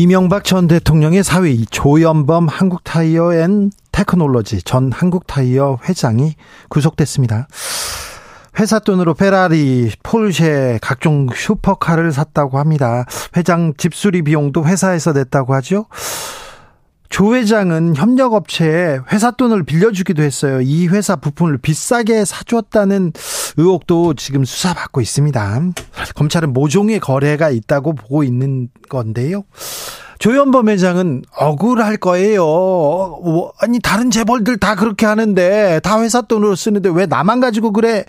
이명박 전 대통령의 사위 조현범 한국타이어 앤 테크놀로지 전 한국타이어 회장이 구속됐습니다. 회사 돈으로 페라리, 포르쉐, 각종 슈퍼카를 샀다고 합니다. 회장 집수리 비용도 회사에서 냈다고 하죠. 조 회장은 협력업체에 회사 돈을 빌려주기도 했어요. 이 회사 부품을 비싸게 사줬다는 의혹도 지금 수사받고 있습니다. 검찰은 모종의 거래가 있다고 보고 있는 건데요. 조현범 회장은 억울할 거예요. 어, 아니 다른 재벌들 다 그렇게 하는데 다 회사 돈으로 쓰는데 왜 나만 가지고 그래?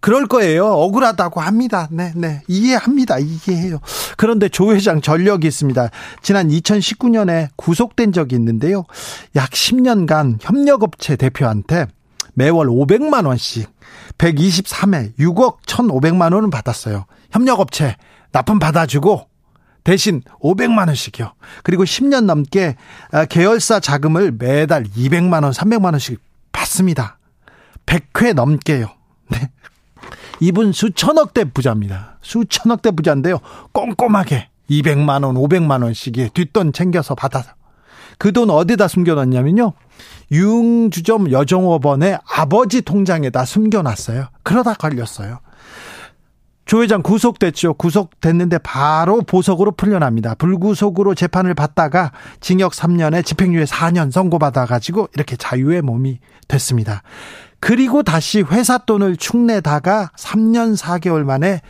그럴 거예요. 억울하다고 합니다. 네, 네. 이해합니다. 이해해요. 그런데 조 회장 전력이 있습니다. 지난 2019년에 구속된 적이 있는데요. 약 10년간 협력업체 대표한테 매월 500만 원씩 123회 6억 1,500만 원은 받았어요. 협력업체 납품 받아주고 대신 500만 원씩이요. 그리고 10년 넘게 아, 계열사 자금을 매달 200만 원, 300만 원씩 받습니다. 100회 넘게요. 네. 이분 수천억대 부자입니다. 수천억대 부자인데요. 꼼꼼하게 200만 원, 500만 원씩이 뒷돈 챙겨서 받아서 그 돈 어디다 숨겨놨냐면요. 융주점 여정업원의 아버지 통장에다 숨겨놨어요. 그러다 걸렸어요. 조 회장 구속됐죠. 구속됐는데 바로 보석으로 풀려납니다. 불구속으로 재판을 받다가 징역 3년에 집행유예 4년 선고받아 가지고 이렇게 자유의 몸이 됐습니다. 그리고 다시 회사 돈을 축내다가 3년 4개월 만에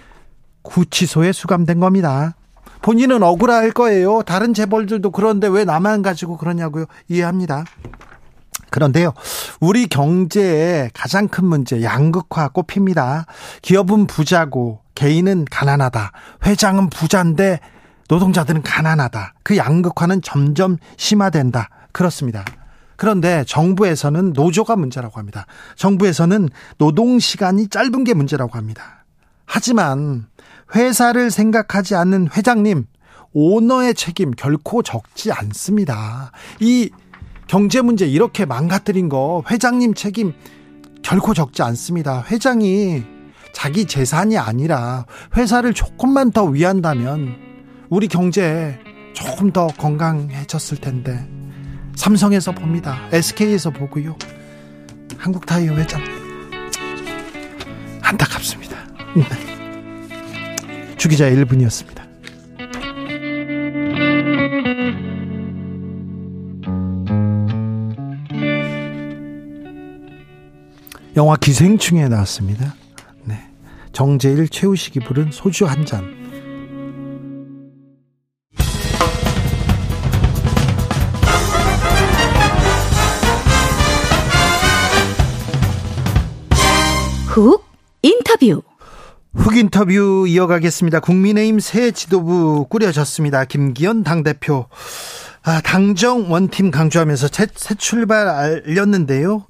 구치소에 수감된 겁니다. 본인은 억울할 거예요. 다른 재벌들도 그런데 왜 나만 가지고 그러냐고요. 이해합니다. 그런데요, 우리 경제의 가장 큰 문제, 양극화 꼽힙니다. 기업은 부자고, 개인은 가난하다. 회장은 부자인데, 노동자들은 가난하다. 그 양극화는 점점 심화된다. 그렇습니다. 그런데 정부에서는 노조가 문제라고 합니다. 정부에서는 노동 시간이 짧은 게 문제라고 합니다. 하지만 회사를 생각하지 않는 회장님, 오너의 책임 결코 적지 않습니다. 이 경제 문제 이렇게 망가뜨린 거 회장님 책임 결코 적지 않습니다. 회장이 자기 재산이 아니라 회사를 조금만 더 위한다면 우리 경제 조금 더 건강해졌을 텐데 삼성에서 봅니다. SK에서 보고요. 한국 타이어 회장 안타깝습니다. 네. 주기자 1분이었습니다. 영화 기생충에 나왔습니다. 네. 정재일, 최우식이 부른 소주 한 잔. 훅 인터뷰. 훅 인터뷰 이어가겠습니다. 국민의힘 새 지도부 꾸려졌습니다. 김기현 당대표. 아, 당정 원팀 강조하면서 새, 새 출발 알렸는데요.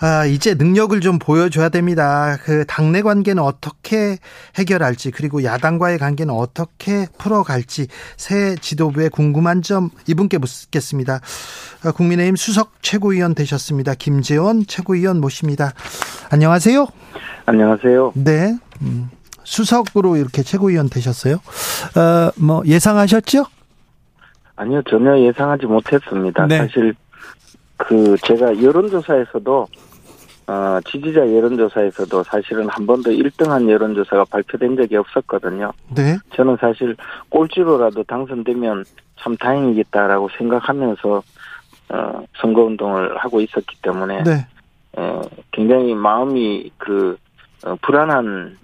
아, 이제 능력을 좀 보여줘야 됩니다. 그 당내 관계는 어떻게 해결할지 그리고 야당과의 관계는 어떻게 풀어갈지 새 지도부에 궁금한 점 이분께 묻겠습니다. 아, 국민의힘 수석 최고위원 되셨습니다. 김재원 최고위원 모십니다. 안녕하세요. 안녕하세요. 네. 음, 수석으로 이렇게 최고위원 되셨어요. 어, 뭐 예상하셨죠? 아니요, 전혀 예상하지 못했습니다. 네. 사실 그 제가 여론조사에서도 어, 지지자 여론조사에서도 사실은 한 번도 1등한 여론조사가 발표된 적이 없었거든요. 네. 저는 사실 꼴찌로라도 당선되면 참 다행이겠다라고 생각하면서 어, 선거운동을 하고 있었기 때문에 네. 어, 굉장히 마음이 그 어, 불안한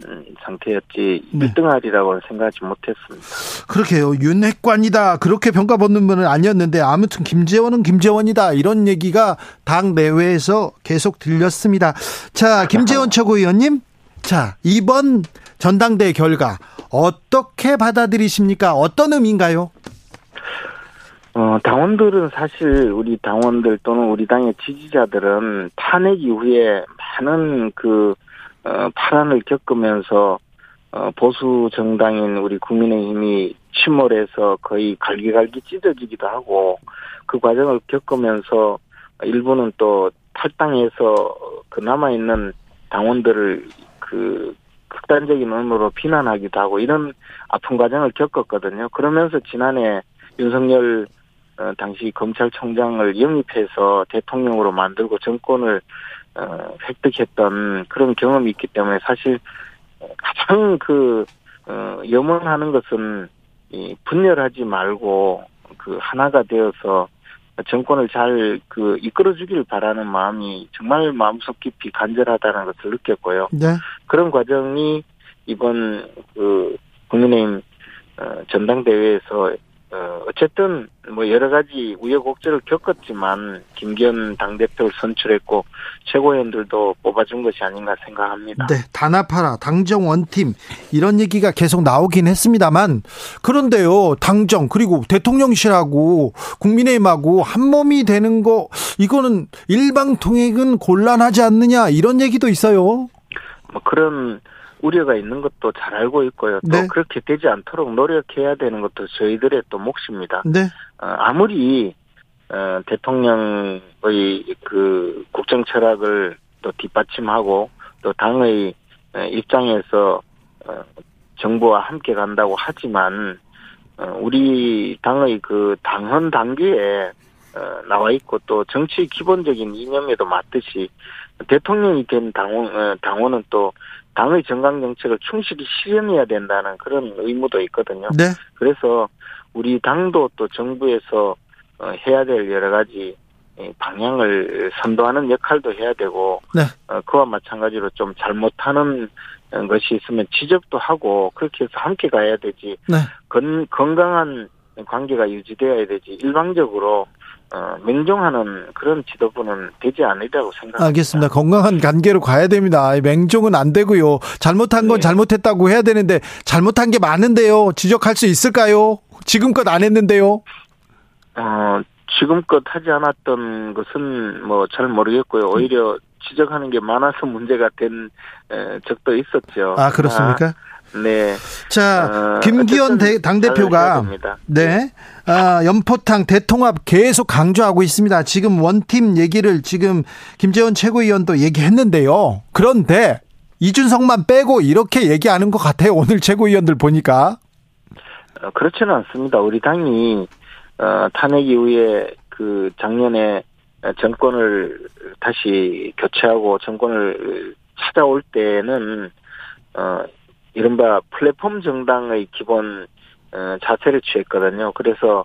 상태였지 네. 1등하리라고는 생각하지 못했습니다. 그렇게요. 윤핵관이다. 그렇게 평가받는 분은 아니었는데 아무튼 김재원은 김재원이다. 이런 얘기가 당 내외에서 계속 들렸습니다. 자, 김재원 최고위원님. 자, 이번 전당대 결과 어떻게 받아들이십니까? 어떤 의미인가요? 어, 당원들은 사실 우리 당원들 또는 우리 당의 지지자들은 탄핵 이후에 많은 그, 어, 파란을 겪으면서, 어, 보수 정당인 우리 국민의힘이 침몰해서 거의 갈기갈기 찢어지기도 하고, 그 과정을 겪으면서 일부는 또 탈당해서 그 남아 있는 당원들을 그 극단적인 의무로 비난하기도 하고 이런 아픈 과정을 겪었거든요. 그러면서 지난해 윤석열 어, 당시 검찰총장을 영입해서 대통령으로 만들고 정권을 어, 획득했던 그런 경험이 있기 때문에 사실 가장 그 어, 염원하는 것은 이 분열하지 말고 그 하나가 되어서 정권을 잘 그 이끌어주기를 바라는 마음이 정말 마음속 깊이 간절하다는 것을 느꼈고요. 네. 그런 과정이 이번 그 국민의힘 어, 전당대회에서 어, 어쨌든 뭐 여러 가지 우여곡절을 겪었지만 김기현 당대표를 선출했고 최고위원들도 뽑아준 것이 아닌가 생각합니다. 네, 단합하라, 당정 원팀 이런 얘기가 계속 나오긴 했습니다만 그런데요, 당정 그리고 대통령실하고 국민의힘하고 한 몸이 되는 거 이거는 일방 통행은 곤란하지 않느냐 이런 얘기도 있어요. 뭐 그런 우려가 있는 것도 잘 알고 있고요. 또 네. 그렇게 되지 않도록 노력해야 되는 것도 저희들의 또 몫입니다. 네, 어, 아무리 어, 대통령의 그 국정 철학을 또 뒷받침하고 또 당의 어, 입장에서 어, 정부와 함께 간다고 하지만 어, 우리 당의 그 당헌 당규에 어, 나와 있고 또 정치 기본적인 이념에도 맞듯이 대통령이 된 당원 어, 당원은 또 당의 정강 정책을 충실히 실현해야 된다는 그런 의무도 있거든요. 네, 그래서 우리 당도 또 정부에서 어, 해야 될 여러 가지 이 방향을 선도하는 역할도 해야 되고 네. 어, 그와 마찬가지로 좀 잘못하는 어, 것이 있으면 지적도 하고 그렇게 해서 함께 가야 되지 네. 건, 건강한 관계가 유지되어야 되지 일방적으로 어, 맹종하는 그런 지도부는 되지 않으리라고 생각합니다. 알겠습니다. 건강한 관계로 가야 됩니다. 맹종은 안 되고요. 잘못한 건 네. 잘못했다고 해야 되는데 잘못한 게 많은데요. 지적할 수 있을까요? 지금껏 안 했는데요. 어, 지금껏 하지 않았던 것은 뭐 잘 모르겠고요. 오히려 지적하는 게 많아서 문제가 된 에, 적도 있었죠. 아 그렇습니까? 아, 네. 자, 어, 김기현 대- 당대표가. 네. 아, 연포탕 대통합 계속 강조하고 있습니다. 지금 원팀 얘기를 지금 김재원 최고위원도 얘기했는데요. 그런데 이준석만 빼고 이렇게 얘기하는 것 같아요. 오늘 최고위원들 보니까. 어, 그렇지는 않습니다. 우리 당이 어, 탄핵 이후에 그 작년에 정권을 다시 교체하고 정권을 찾아올 때는 어 이른바 플랫폼 정당의 기본 어, 자세를 취했거든요. 그래서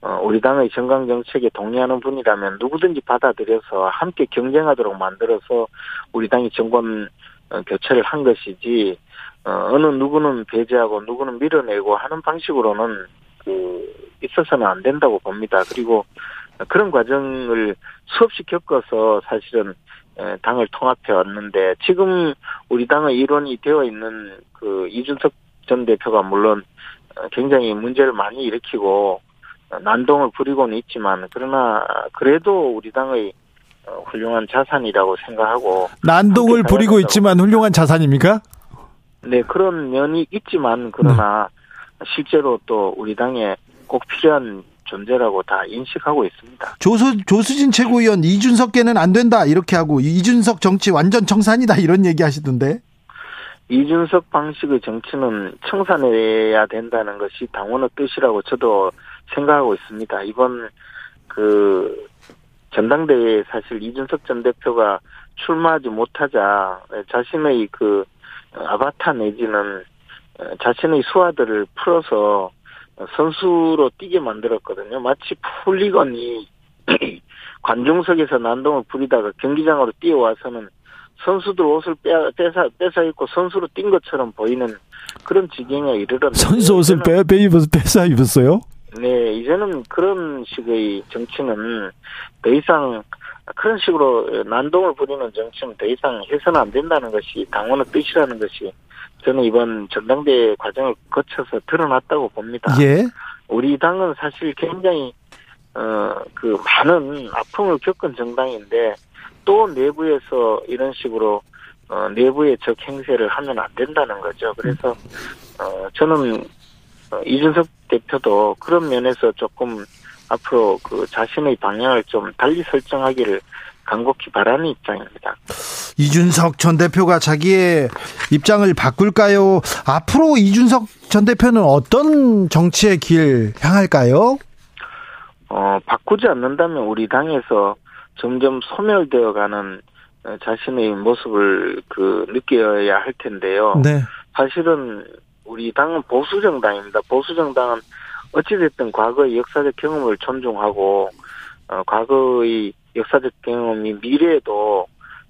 어, 우리 당의 정강 정책에 동의하는 분이라면 누구든지 받아들여서 함께 경쟁하도록 만들어서 우리 당이 정권 어, 교체를 한 것이지 어, 어느 누구는 배제하고 누구는 밀어내고 하는 방식으로는 그 있어서는 안 된다고 봅니다. 그리고 그런 과정을 수없이 겪어서 사실은 에, 당을 통합해 왔는데 지금 우리 당의 일원이 되어 있는 그 이준석 전 대표가 물론 어, 굉장히 문제를 많이 일으키고 어, 난동을 부리고는 있지만 그러나 그래도 우리 당의 어, 훌륭한 자산이라고 생각하고 난동을 부리고 있지만 훌륭한 자산입니까? 네, 그런 면이 있지만, 그러나, 실제로 또 우리 당에 꼭 필요한 존재라고 다 인식하고 있습니다. 조수, 조수진 최고위원 이준석계는 안 된다 이렇게 하고 이준석 정치 완전 청산이다 이런 얘기 하시던데. 이준석 방식의 정치는 청산해야 된다는 것이 당원의 뜻이라고 저도 생각하고 있습니다. 이번 그 전당대회에 사실 이준석 전 대표가 출마하지 못하자 자신의 그 아바타 내지는 자신의 수하들을 풀어서 선수로 뛰게 만들었거든요. 마치 풀리건이 관중석에서 난동을 부리다가 경기장으로 뛰어와서는 선수들 옷을 빼, 뺏어, 뺏어 입고 선수로 뛴 것처럼 보이는 그런 지경에 이르렀는데 선수 옷을 빼, 빼 입어서 뺏어 입었어요? 네, 이제는 그런 식의 정치는 더 이상 그런 식으로 난동을 부리는 정치는 더 이상 해서는 안 된다는 것이 당원의 뜻이라는 것이 저는 이번 전당대회 과정을 거쳐서 드러났다고 봅니다. 예. 우리 당은 사실 굉장히 어, 그 많은 아픔을 겪은 정당인데 또 내부에서 이런 식으로 어, 내부의 적 행세를 하면 안 된다는 거죠. 그래서 어, 저는 어, 이준석 대표도 그런 면에서 조금 앞으로 그 자신의 방향을 좀 달리 설정하기를 간곡히 바라는 입장입니다. 이준석 전 대표가 자기의 입장을 바꿀까요? 앞으로 이준석 전 대표는 어떤 정치의 길 향할까요? 어, 바꾸지 않는다면 우리 당에서 점점 소멸되어가는 어, 자신의 모습을 그 느껴야 할 텐데요. 네. 사실은 우리 당은 보수 정당입니다. 보수 정당은 어찌됐든 과거의 역사적 경험을 존중하고 어, 과거의 역사적 경험이 미래에도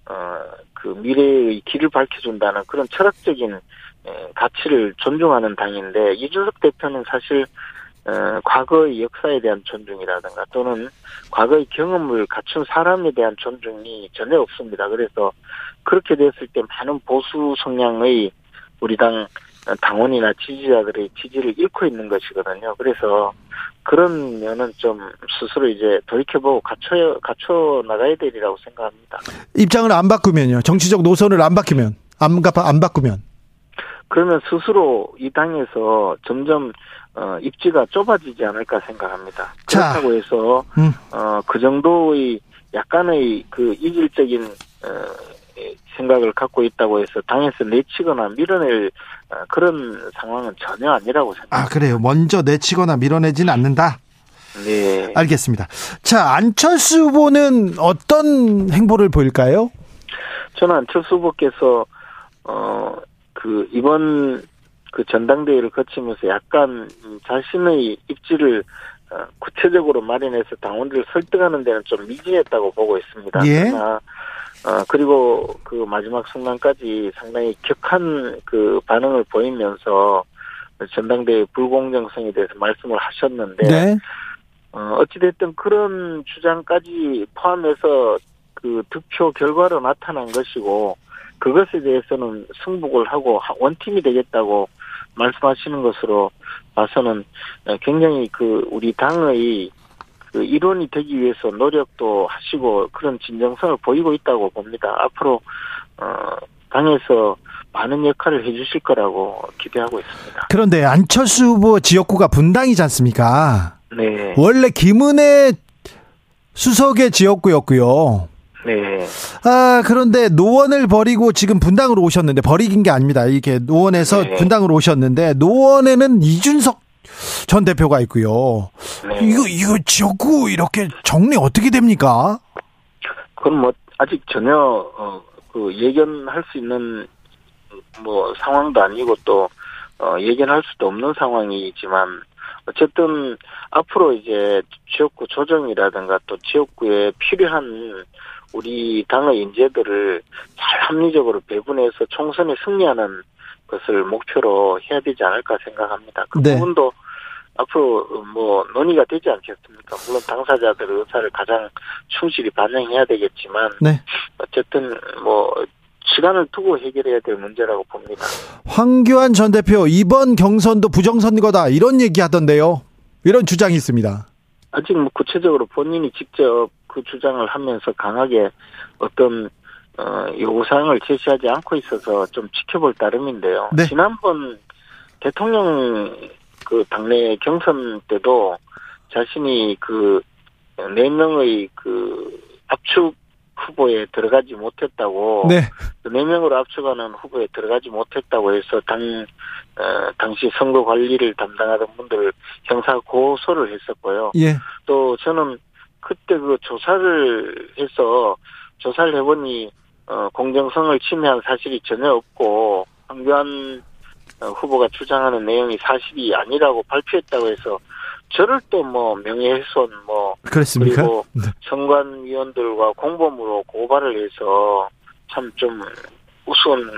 어, 그 미래의 길을 밝혀준다는 그런 철학적인 에, 가치를 존중하는 당인데 이준석 대표는 사실 어, 과거의 역사에 대한 존중이라든가 또는 과거의 경험을 갖춘 사람에 대한 존중이 전혀 없습니다. 그래서 그렇게 됐을 때 많은 보수 성향의 우리 당 당원이나 지지자들의 지지를 잃고 있는 것이거든요. 그래서 그런 면은 좀 스스로 이제 돌이켜보고 갖춰, 갖춰 나가야 되리라고 생각합니다. 입장을 안 바꾸면요. 정치적 노선을 안 바뀌면, 안, 바, 안 바꾸면. 그러면 스스로 이 당에서 점점 어, 입지가 좁아지지 않을까 생각합니다. 자. 그렇다고 해서 음. 어, 그 정도의 약간의 그 이질적인 어, 생각을 갖고 있다고 해서 당에서 내치거나 밀어낼 어, 그런 상황은 전혀 아니라고 생각합니다. 아, 그래요. 먼저 내치거나 밀어내지는 않는다. 네. 알겠습니다. 자, 안철수 후보는 어떤 행보를 보일까요? 저는 안철수 후보께서 어 그 이번 그 전당대회를 거치면서 약간 자신의 입지를 어, 구체적으로 마련해서 당원들을 설득하는 데는 좀 미진했다고 보고 있습니다. 예. 그러나 어 그리고 그 마지막 순간까지 상당히 격한 그 반응을 보이면서 전당대회 불공정성에 대해서 말씀을 하셨는데 네. 어, 어찌됐든 그런 주장까지 포함해서 그 득표 결과로 나타난 것이고, 그것에 대해서는 승복을 하고 하- 원팀이 되겠다고 말씀하시는 것으로 봐서는 어, 굉장히 그 우리 당의 그 일원이 되기 위해서 노력도 하시고 그런 진정성을 보이고 있다고 봅니다. 앞으로, 어, 당에서 많은 역할을 해주실 거라고 기대하고 있습니다. 그런데 안철수 후보 지역구가 분당이지 않습니까? 네. 원래 김은혜 수석의 지역구였고요. 네. 아, 그런데 노원을 버리고 지금 분당으로 오셨는데, 버리긴 게 아닙니다. 이렇게 노원에서 네. 분당으로 오셨는데, 노원에는 이준석 전 대표가 있고요. 네. 이거, 이거 지역구 이렇게 정리 어떻게 됩니까? 그건 뭐 아직 전혀 어, 그 예견할 수 있는 뭐 상황도 아니고 또 어, 예견할 수도 없는 상황이지만 어쨌든 앞으로 이제 지역구 조정이라든가 또 지역구에 필요한 우리 당의 인재들을 잘 합리적으로 배분해서 총선에 승리하는 것을 목표로 해야 되지 않을까 생각합니다. 그 네. 부분도 앞으로 뭐 논의가 되지 않겠습니까? 물론 당사자들의 의사를 가장 충실히 반영해야 되겠지만 네. 어쨌든 뭐 시간을 두고 해결해야 될 문제라고 봅니다. 황교안 전 대표, 이번 경선도 부정선거다. 이런 얘기 하던데요. 이런 주장이 있습니다. 아직 뭐 구체적으로 본인이 직접 그 주장을 하면서 강하게 어떤 어, 요구사항을 제시하지 않고 있어서 좀 지켜볼 따름인데요. 네. 지난번 대통령 그 당내 경선 때도 자신이 그 네 명의 그 압축 후보에 들어가지 못했다고 네. 그네 명으로 압축하는 후보에 들어가지 못했다고 해서 당 어, 당시 선거 관리를 담당하던 분들을 형사 고소를 했었고요. 예. 또 저는 그때 그 조사를 해서 조사를 해보니 어, 공정성을 침해한 사실이 전혀 없고 황교안 어, 후보가 주장하는 내용이 사실이 아니라고 발표했다고 해서 저를 또 뭐 명예훼손 뭐 그렇습니까? 그리고 네. 선관위원들과 공범으로 고발을 해서 참 좀 우스운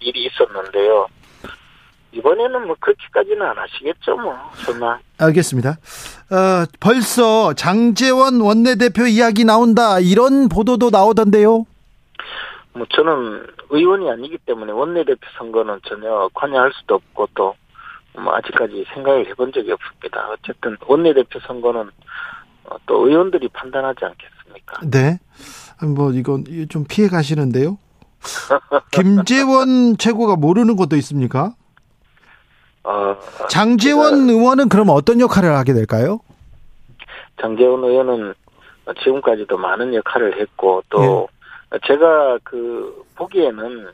일이 있었는데요. 이번에는 뭐 그렇게까지는 안 하시겠죠, 뭐 설마. 알겠습니다. 어, 벌써 장재원 원내대표 이야기 나온다. 이런 보도도 나오던데요. 뭐 저는 의원이 아니기 때문에 원내대표 선거는 전혀 관여할 수도 없고 또 뭐 아직까지 생각을 해본 적이 없습니다. 어쨌든 원내대표 선거는 어, 또 의원들이 판단하지 않겠습니까? 네. 뭐 이건 좀 피해 가시는데요. 김재원 최고가 모르는 것도 있습니까? 어, 장재원 의원은 그럼 어떤 역할을 하게 될까요? 장재원 의원은 지금까지도 많은 역할을 했고 또 예. 제가 그 보기에는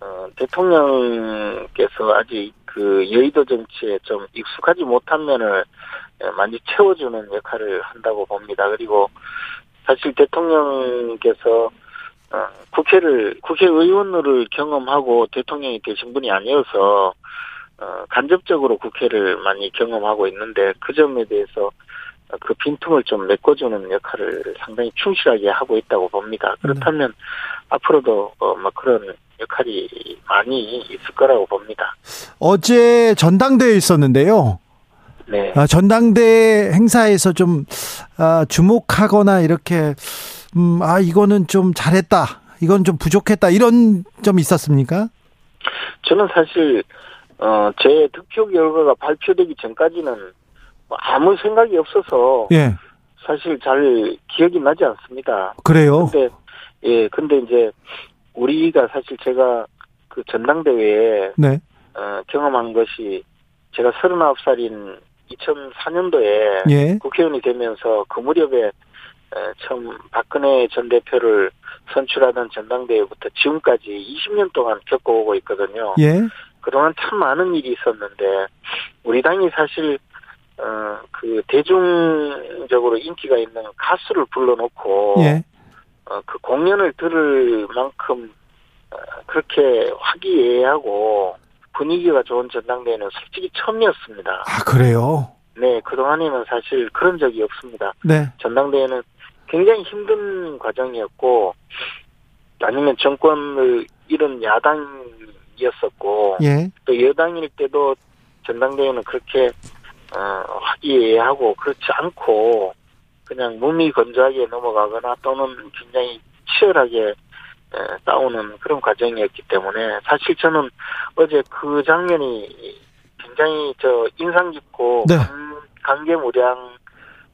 어, 대통령께서 아직 그 여의도 정치에 좀 익숙하지 못한 면을 많이 채워주는 역할을 한다고 봅니다. 그리고 사실 대통령께서 어, 국회를 국회의원을 경험하고 대통령이 되신 분이 아니어서 어, 간접적으로 국회를 많이 경험하고 있는데 그 점에 대해서 그 빈틈을 좀 메꿔주는 역할을 상당히 충실하게 하고 있다고 봅니다. 그렇다면 앞으로도 어, 뭐 그런 역할이 많이 있을 거라고 봅니다. 어제 전당대회 있었는데요. 네. 아, 전당대 행사에서 좀 아, 주목하거나 이렇게 음, 아 이거는 좀 잘했다, 이건 좀 부족했다 이런 점 있었습니까? 저는 사실 어, 제 득표 결과가 발표되기 전까지는 뭐 아무 생각이 없어서 예, 사실 잘 기억이 나지 않습니다. 그래요. 근데 예, 근데 이제 우리가 사실 제가 그 전당대회에 네, 어, 경험한 것이 제가 39살인 2004년도에 예, 국회의원이 되면서 그 무렵에 에, 처음 박근혜 전 대표를 선출하던 전당대회부터 지금까지 20년 동안 겪어오고 있거든요. 예, 그동안 참 많은 일이 있었는데 우리 당이 사실 어, 그 대중적으로 인기가 있는 가수를 불러놓고 예, 어, 그 공연을 들을 만큼 어, 그렇게 화기애애하고 분위기가 좋은 전당대회는 솔직히 처음이었습니다. 아 그래요. 네, 그동안에는 사실 그런 적이 없습니다. 네, 전당대회는 굉장히 힘든 과정이었고 아니면 정권을 잃은 야당이었었고 예, 또 여당일 때도 전당대회는 그렇게 어, 화기애애하고 그렇지 않고 그냥 몸이 건조하게 넘어가거나 또는 굉장히 치열하게 에, 싸우는 그런 과정이었기 때문에 사실 저는 어제 그 장면이 굉장히 저 인상 깊고 네.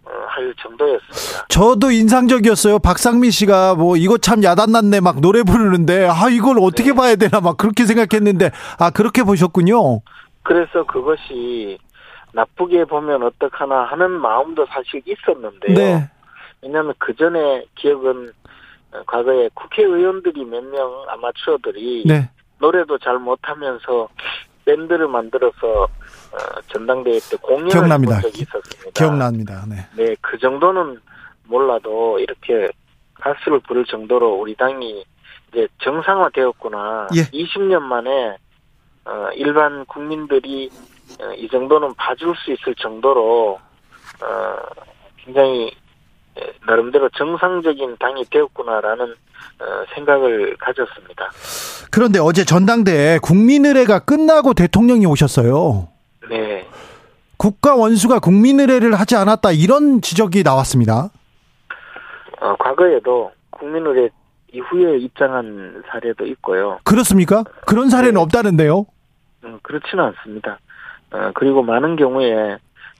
어, 할 정도였습니다. 저도 인상적이었어요. 박상민 씨가 뭐 이거 참 야단났네 막 노래 부르는데 아 이걸 어떻게 네. 봐야 되나 막 그렇게 생각했는데 아 그렇게 보셨군요. 그래서 그것이 나쁘게 보면 어떡하나 하는 마음도 사실 있었는데요. 네, 왜냐하면 그 전에 기억은 어, 과거에 국회의원들이 몇 명 아마추어들이 네, 노래도 잘 못하면서 밴드를 만들어서 어, 전당대회 때 공연을 기억납니다. 해본 적이 있었습니다. 기억납니다. 네, 네, 그 정도는 몰라도 이렇게 가수를 부를 정도로 우리 당이 이제 정상화되었구나. 예. 20년 만에 어, 일반 국민들이 어, 이 정도는 봐줄 수 있을 정도로 어, 굉장히 에, 나름대로 정상적인 당이 되었구나라는 어, 생각을 가졌습니다. 그런데 어제 전당대회 국민의례가 끝나고 대통령이 오셨어요. 네, 국가 원수가 국민의례를 하지 않았다 이런 지적이 나왔습니다. 어, 과거에도 국민의례 이후에 입장한 사례도 있고요. 그렇습니까? 그런 사례는 네. 없다는데요. 음, 그렇지는 않습니다. 어, 그리고 많은 경우에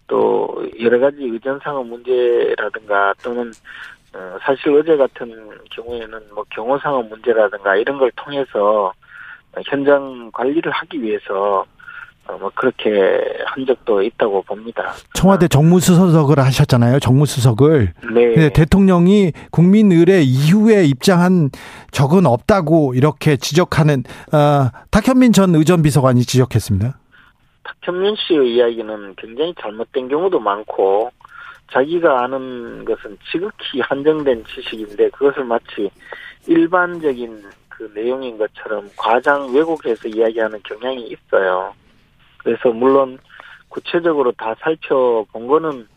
또 여러 가지 의전상의 문제라든가 또는 어, 사실 어제 같은 경우에는 뭐 경호상의 문제라든가 이런 걸 통해서 어, 현장 관리를 하기 위해서 어, 뭐 그렇게 한 적도 있다고 봅니다. 청와대 정무수석을 하셨잖아요. 정무수석을. 네, 대통령이 국민의례 이후에 입장한 적은 없다고 이렇게 지적하는 어, 탁현민 전 의전 비서관이 지적했습니다. 탁현민 씨의 이야기는 굉장히 잘못된 경우도 많고 자기가 아는 것은 지극히 한정된 지식인데 그것을 마치 일반적인 그 내용인 것처럼 과장 왜곡해서 이야기하는 경향이 있어요. 그래서 물론 구체적으로 다 살펴본 거는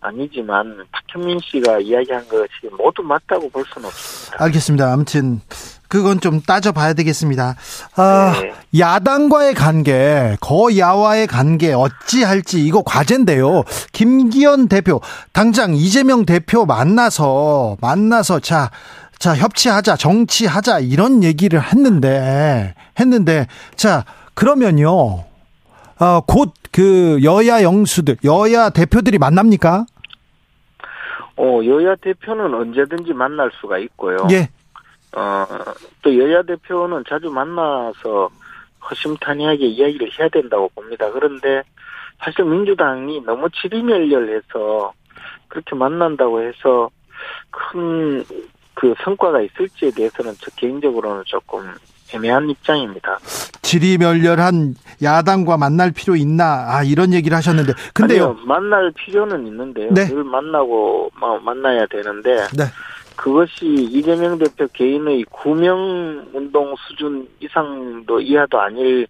아니지만 탁현민 씨가 이야기한 것이 모두 맞다고 볼 수는 없습니다. 알겠습니다. 아무튼 그건 좀 따져봐야 되겠습니다. 아, 네. 야당과의 관계, 거야와의 관계 어찌할지 이거 과제인데요. 김기현 대표 당장 이재명 대표 만나서 만나서 자. 자, 협치하자, 정치하자, 이런 얘기를 했는데, 했는데, 자, 그러면요, 어, 곧그 여야 영수들, 여야 대표들이 만납니까? 어, 여야 대표는 언제든지 만날 수가 있고요. 예. 어, 또 여야 대표는 자주 만나서 허심탄회하게 이야기를 해야 된다고 봅니다. 그런데 사실 민주당이 너무 지리멸렬해서 그렇게 만난다고 해서 큰 그 성과가 있을지에 대해서는 저 개인적으로는 조금 애매한 입장입니다. 지리멸렬한 야당과 만날 필요 있나? 아, 이런 얘기를 하셨는데. 근데요. 아니요, 만날 필요는 있는데요. 네. 늘 만나고 막 만나야 되는데 네. 그것이 이재명 대표 개인의 구명 운동 수준 이상도 이하도 아닐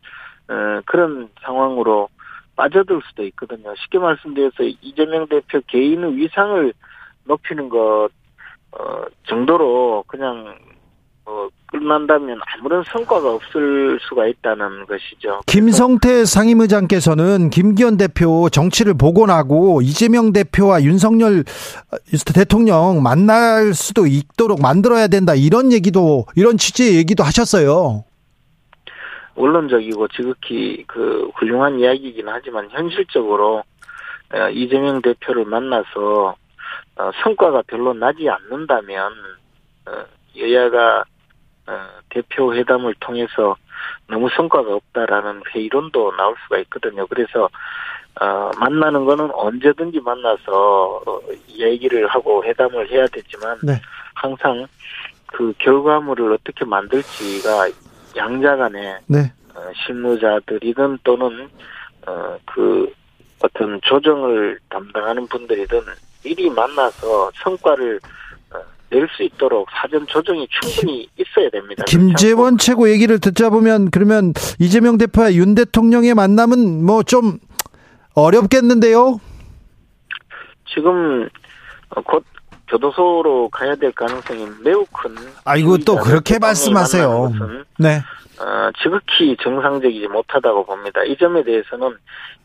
어, 그런 상황으로 빠져들 수도 있거든요. 쉽게 말씀드려서 이재명 대표 개인의 위상을 높이는 것 어, 정도로 그냥 어, 끝난다면 아무런 성과가 없을 수가 있다는 것이죠. 김성태 상임의장께서는 김기현 대표 정치를 복원하고 이재명 대표와 윤석열 대통령 만날 수도 있도록 만들어야 된다 이런 얘기도 이런 취지의 얘기도 하셨어요. 원론적이고 지극히 그 훌륭한 이야기이긴 하지만 현실적으로 어, 이재명 대표를 만나서 어, 성과가 별로 나지 않는다면 어, 여야가 대표 회담을 통해서 너무 성과가 없다라는 회의론도 나올 수가 있거든요. 그래서 만나는 거는 언제든지 만나서 얘기를 하고 회담을 해야 되지만 네. 항상 그 결과물을 어떻게 만들지가 양자 간에 네. 어, 실무자들이든 또는 어, 그 어떤 조정을 담당하는 분들이든 미리 만나서 성과를 어, 낼 수 있도록 사전 조정이 충분히 있어야 됩니다. 김재원 최고 얘기를 듣자 보면 그러면 이재명 대표와 윤 대통령의 만남은 뭐 좀 어렵겠는데요? 지금 곧 교도소로 가야 될 가능성이 매우 큰. 아이고 또 그렇게 말씀하세요. 네. 어, 지극히 정상적이지 못하다고 봅니다. 이 점에 대해서는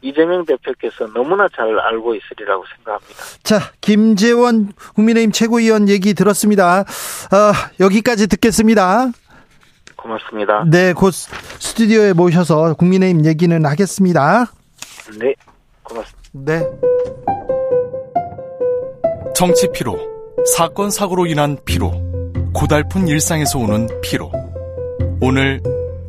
이재명 대표께서 너무나 잘 알고 있으리라고 생각합니다. 자, 김재원 국민의힘 최고위원 얘기 들었습니다. 어, 여기까지 듣겠습니다. 고맙습니다. 네, 곧 스튜디오에 모셔서 국민의힘 얘기는 하겠습니다. 네, 고맙습니다. 네. 정치 피로, 사건 사고로 인한 피로, 고달픈 일상에서 오는 피로. 오늘